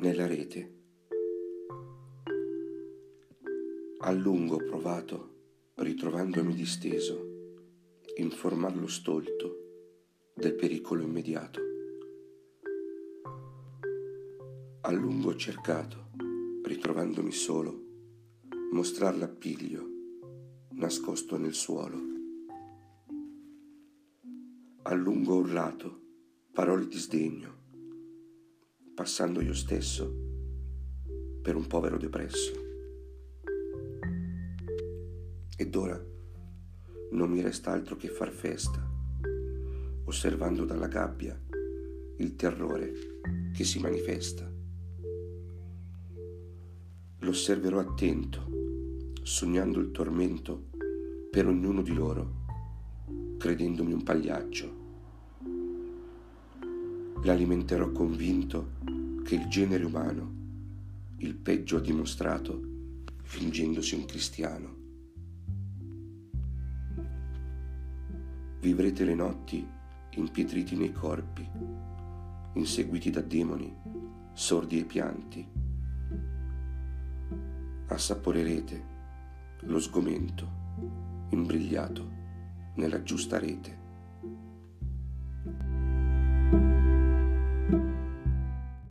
nella rete. A lungo ho provato, ritrovandomi disteso, informar lo stolto del pericolo immediato. A lungo ho cercato, ritrovandomi solo, mostrar l'appiglio nascosto nel suolo. A lungo ho urlato parole di sdegno passando io stesso per un povero depresso. Ed ora non mi resta altro che far festa, osservando dalla gabbia il terrore che si manifesta. L'osserverò attento, sognando il tormento per ognuno di loro, credendomi un pagliaccio. L'alimenterò convinto che il genere umano il peggio ha dimostrato fingendosi un cristiano. Vivrete le notti impietriti nei corpi, inseguiti da demoni, sordi e pianti. Assaporerete lo sgomento imbrigliato nella giusta rete.